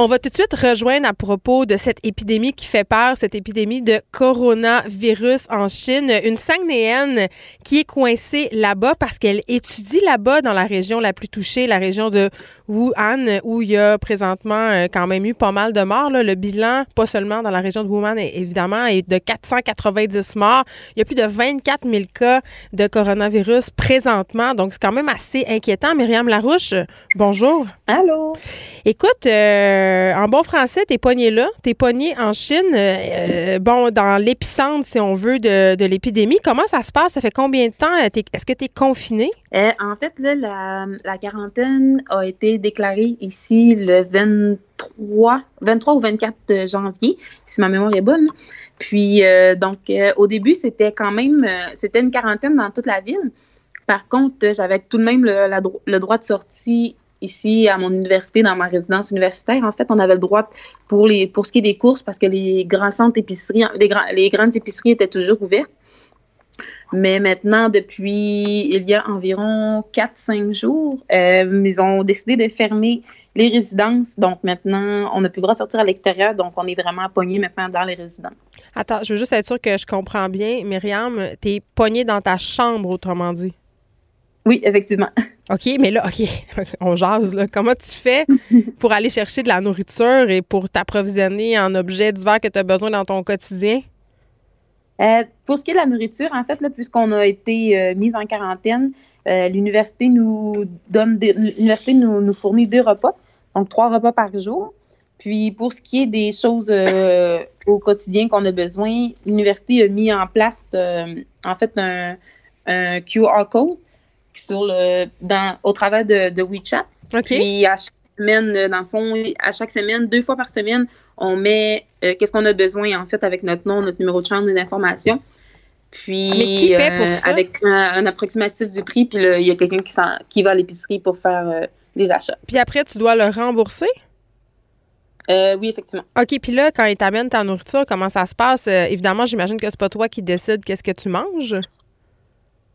On va tout de suite rejoindre à propos de cette épidémie qui fait peur, cette épidémie de coronavirus en Chine. Une Sangnéenne qui est coincée là-bas parce qu'elle étudie là-bas dans la région la plus touchée, la région de Wuhan, où il y a présentement euh, quand même eu pas mal de morts. Le bilan, pas seulement dans la région de Wuhan, évidemment, est de 490 morts. Il y a plus de 24 000 cas de coronavirus présentement. Donc, c'est quand même assez inquiétant. Myriam Larouche, bonjour. Allô? Écoute, euh, euh, en bon français, t'es pogné là, t'es pogné en Chine, euh, euh, bon, dans l'épicentre, si on veut, de, l'épidémie. Comment ça se passe? Ça fait combien de temps? Est-ce que tu es confiné? en fait, là, la, quarantaine a été déclarée ici le 23, 23 ou 24 janvier, si ma mémoire est bonne. Puis, donc, au début, c'était quand même, c'était une quarantaine dans toute la ville. Par contre, j'avais tout de même le droit de sortie ici à mon université, dans ma résidence universitaire, en fait, on avait le droit pour, les, pour ce qui est des courses parce que les grands centres épiceries, les, grandes épiceries étaient toujours ouvertes. Mais maintenant, depuis il y a environ 4-5 jours, euh, ils ont décidé de fermer les résidences. Donc maintenant, on n'a plus le droit de sortir à l'extérieur. Donc on est vraiment pogné maintenant dans les résidences. Attends, je veux juste être sûre que je comprends bien. Myriam, tu es pogné dans ta chambre, autrement dit. Oui, effectivement. OK, mais là, OK, on jase, là. Comment tu fais pour aller chercher de la nourriture et pour t'approvisionner en objets divers que tu as besoin dans ton quotidien? Euh, pour ce qui est de la nourriture, en fait, puisqu'on a été euh, mis en quarantaine, euh, l'université nous donne l'université nous, nous, fournit deux repas, donc trois repas par jour. Puis pour ce qui est des choses au quotidien qu'on a besoin, l'université a mis en place en fait un, un QR code sur le, dans, au travers de, de WeChat. Puis à chaque semaine, euh, dans le fond, à chaque semaine, deux fois par semaine, on met euh, qu'est-ce qu'on a besoin, en fait, avec notre nom, notre numéro de chambre, des informations. Puis, Mais qui paie pour euh, ça? avec un, approximatif du prix, puis il y a quelqu'un qui, qui va à l'épicerie pour faire les achats. Puis après, tu dois le rembourser? oui, effectivement. OK, puis là, quand ils t'amènent ta nourriture, comment ça se passe? évidemment, j'imagine que c'est pas toi qui décides qu'est-ce que tu manges.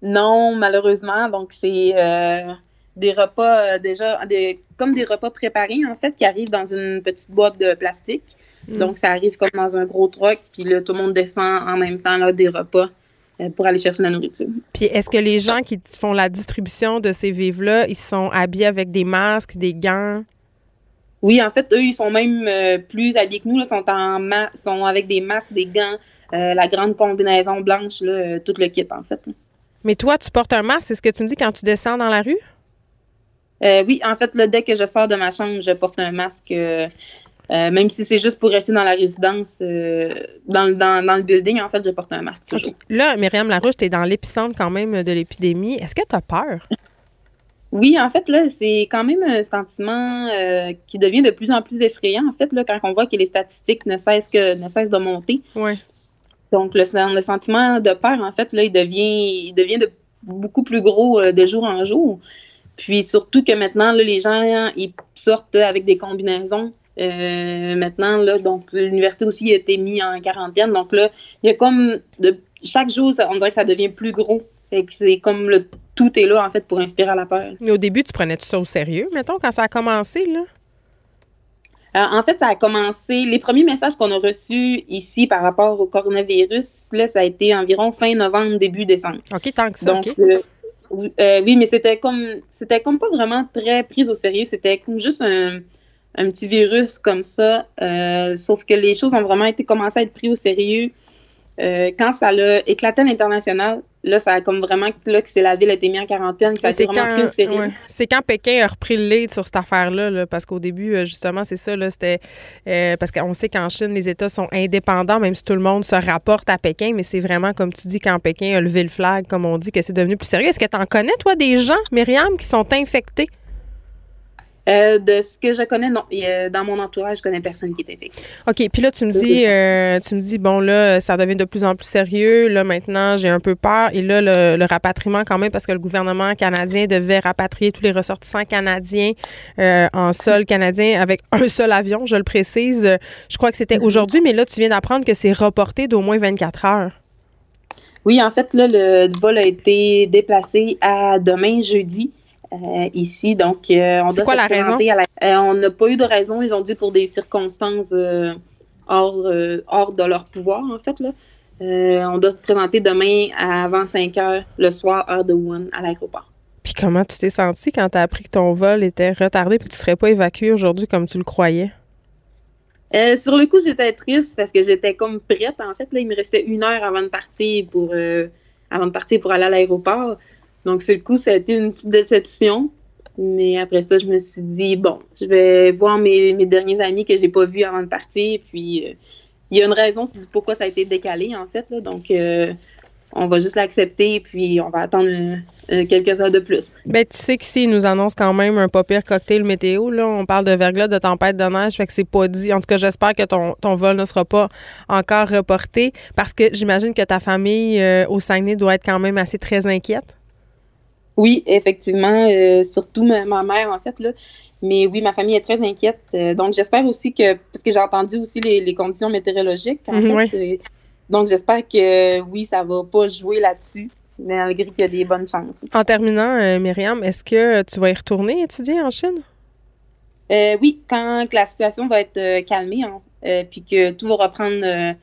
Non, malheureusement. Donc, c'est euh, des repas euh, déjà, des, comme des repas préparés, en fait, qui arrivent dans une petite boîte de plastique. Mm. Donc, ça arrive comme dans un gros truck, puis là, tout le monde descend en même temps là, des repas euh, pour aller chercher la nourriture. Puis, est-ce que les gens qui font la distribution de ces vives-là, ils sont habillés avec des masques, des gants? Oui, en fait, eux, ils sont même plus habillés que nous. Ils sont, en sont avec des masques, des gants, la grande combinaison blanche, là, tout le kit, en fait. Mais toi, tu portes un masque, c'est ce que tu me dis quand tu descends dans la rue? Euh, oui, en fait, là, dès que je sors de ma chambre, je porte un masque. Euh, euh, même si c'est juste pour rester dans la résidence, dans, le building, en fait, je porte un masque. Là, Myriam Larouche, tu es dans l'épicentre quand même de l'épidémie. Est-ce que tu as peur? Oui, en fait, là, c'est quand même un sentiment qui devient de plus en plus effrayant, en fait, là, quand on voit que les statistiques ne cessent, que, ne cessent de monter. Oui. Donc, le, sentiment de peur, en fait, là, il devient, beaucoup plus gros euh, de jour en jour. Puis surtout que maintenant, là, les gens, ils sortent avec des combinaisons. Euh, maintenant, là, donc l'université aussi a été mise en quarantaine. Donc là, il y a comme chaque jour, on dirait que ça devient plus gros. c'est comme le tout est là, en fait, pour inspirer la peur. Mais au début, tu prenais tout ça au sérieux, mettons, quand ça a commencé, là? Euh, en fait, ça a commencé, les premiers messages qu'on a reçus ici par rapport au coronavirus, là, ça a été environ fin novembre, début décembre. OK, tant que ça, Donc, euh, euh, oui, mais c'était comme, c'était comme pas vraiment très pris au sérieux. C'était comme juste un, un petit virus comme ça. sauf que les choses ont vraiment été commencé à être pris au sérieux quand ça l'a éclaté à l'international, là, ça a comme vraiment là, que c'est la ville a été mise en quarantaine, ça a été vraiment pris au sérieux. C'est quand Pékin a repris le lead sur cette affaire-là, parce qu'au début, euh, justement, c'est ça, là, c'était euh, parce qu'on sait qu'en Chine, les États sont indépendants, même si tout le monde se rapporte à Pékin, mais c'est vraiment, comme tu dis, quand Pékin a levé le flag, comme on dit, que c'est devenu plus sérieux. Est-ce que tu en connais, toi, des gens, Myriam, qui sont infectés? Euh, de ce que je connais, non. dans mon entourage, je connais personne qui est infecté. OK. Puis là, tu me dis, euh, tu me dis, bon, là, ça devient de plus en plus sérieux. Là, maintenant, j'ai un peu peur. Et là, le, rapatriement, quand même, parce que le gouvernement canadien devait rapatrier tous les ressortissants canadiens euh, en sol canadien avec un seul avion, je le précise. Je crois que c'était mhm. aujourd'hui, mais là, tu viens d'apprendre que c'est reporté d'au moins 24 heures. Oui, en fait, là, le vol a été déplacé à demain, jeudi. Euh, ici. Donc, euh, on doit quoi la raison? Euh, on n'a pas eu de raison. Ils ont dit pour des circonstances hors, hors de leur pouvoir, en fait. Là. on doit se présenter demain avant 5 heures le soir, heure de Wuhan, à l'aéroport. Puis comment tu t'es senti quand tu as appris que ton vol était retardé et que tu ne serais pas évacué aujourd'hui comme tu le croyais? sur le coup, j'étais triste parce que j'étais comme prête. En fait, là, il me restait une heure avant de partir pour, avant de partir pour aller à l'aéroport. Donc, sur le coup, ça a été une petite déception. Mais après ça, je me suis dit, bon, je vais voir mes, derniers amis que j'ai pas vus avant de partir. Puis, euh, il y a une raison c'est pourquoi ça a été décalé, en fait. Donc, euh, on va juste l'accepter puis on va attendre euh, quelques heures de plus. Ben, tu sais qu'ici, ils nous annoncent quand même un pas pire cocktail météo. Là. On parle de verglas, de tempête de neige, fait que c'est pas dit. En tout cas, j'espère que ton, ton vol ne sera pas encore reporté parce que j'imagine que ta famille au Saguenay doit être quand même assez très inquiète. Oui, effectivement, euh, surtout ma, mère, en fait, là. Mais oui, ma famille est très inquiète. Euh, donc, j'espère aussi que, parce que j'ai entendu aussi les, conditions météorologiques, en mhm, fait. Euh, donc, j'espère que, oui, ça va pas jouer là-dessus, malgré qu'il y a des bonnes chances. En terminant, Myriam, est-ce que tu vas y retourner étudier en Chine? oui, quand la situation va être calmée, hein, puis que tout va reprendre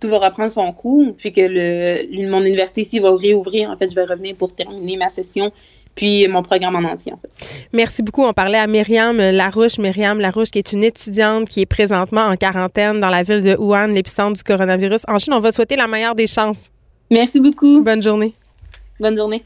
tout va reprendre son cours, puis que le, mon université ici va réouvrir. En fait, je vais revenir pour terminer ma session puis mon programme en entier. En fait. Merci beaucoup. On parlait à Myriam Larouche. Myriam Larouche, qui est une étudiante qui est présentement en quarantaine dans la ville de Wuhan, l'épicentre du coronavirus. En Chine, on va souhaiter la meilleure des chances. Merci beaucoup. Bonne journée. Bonne journée.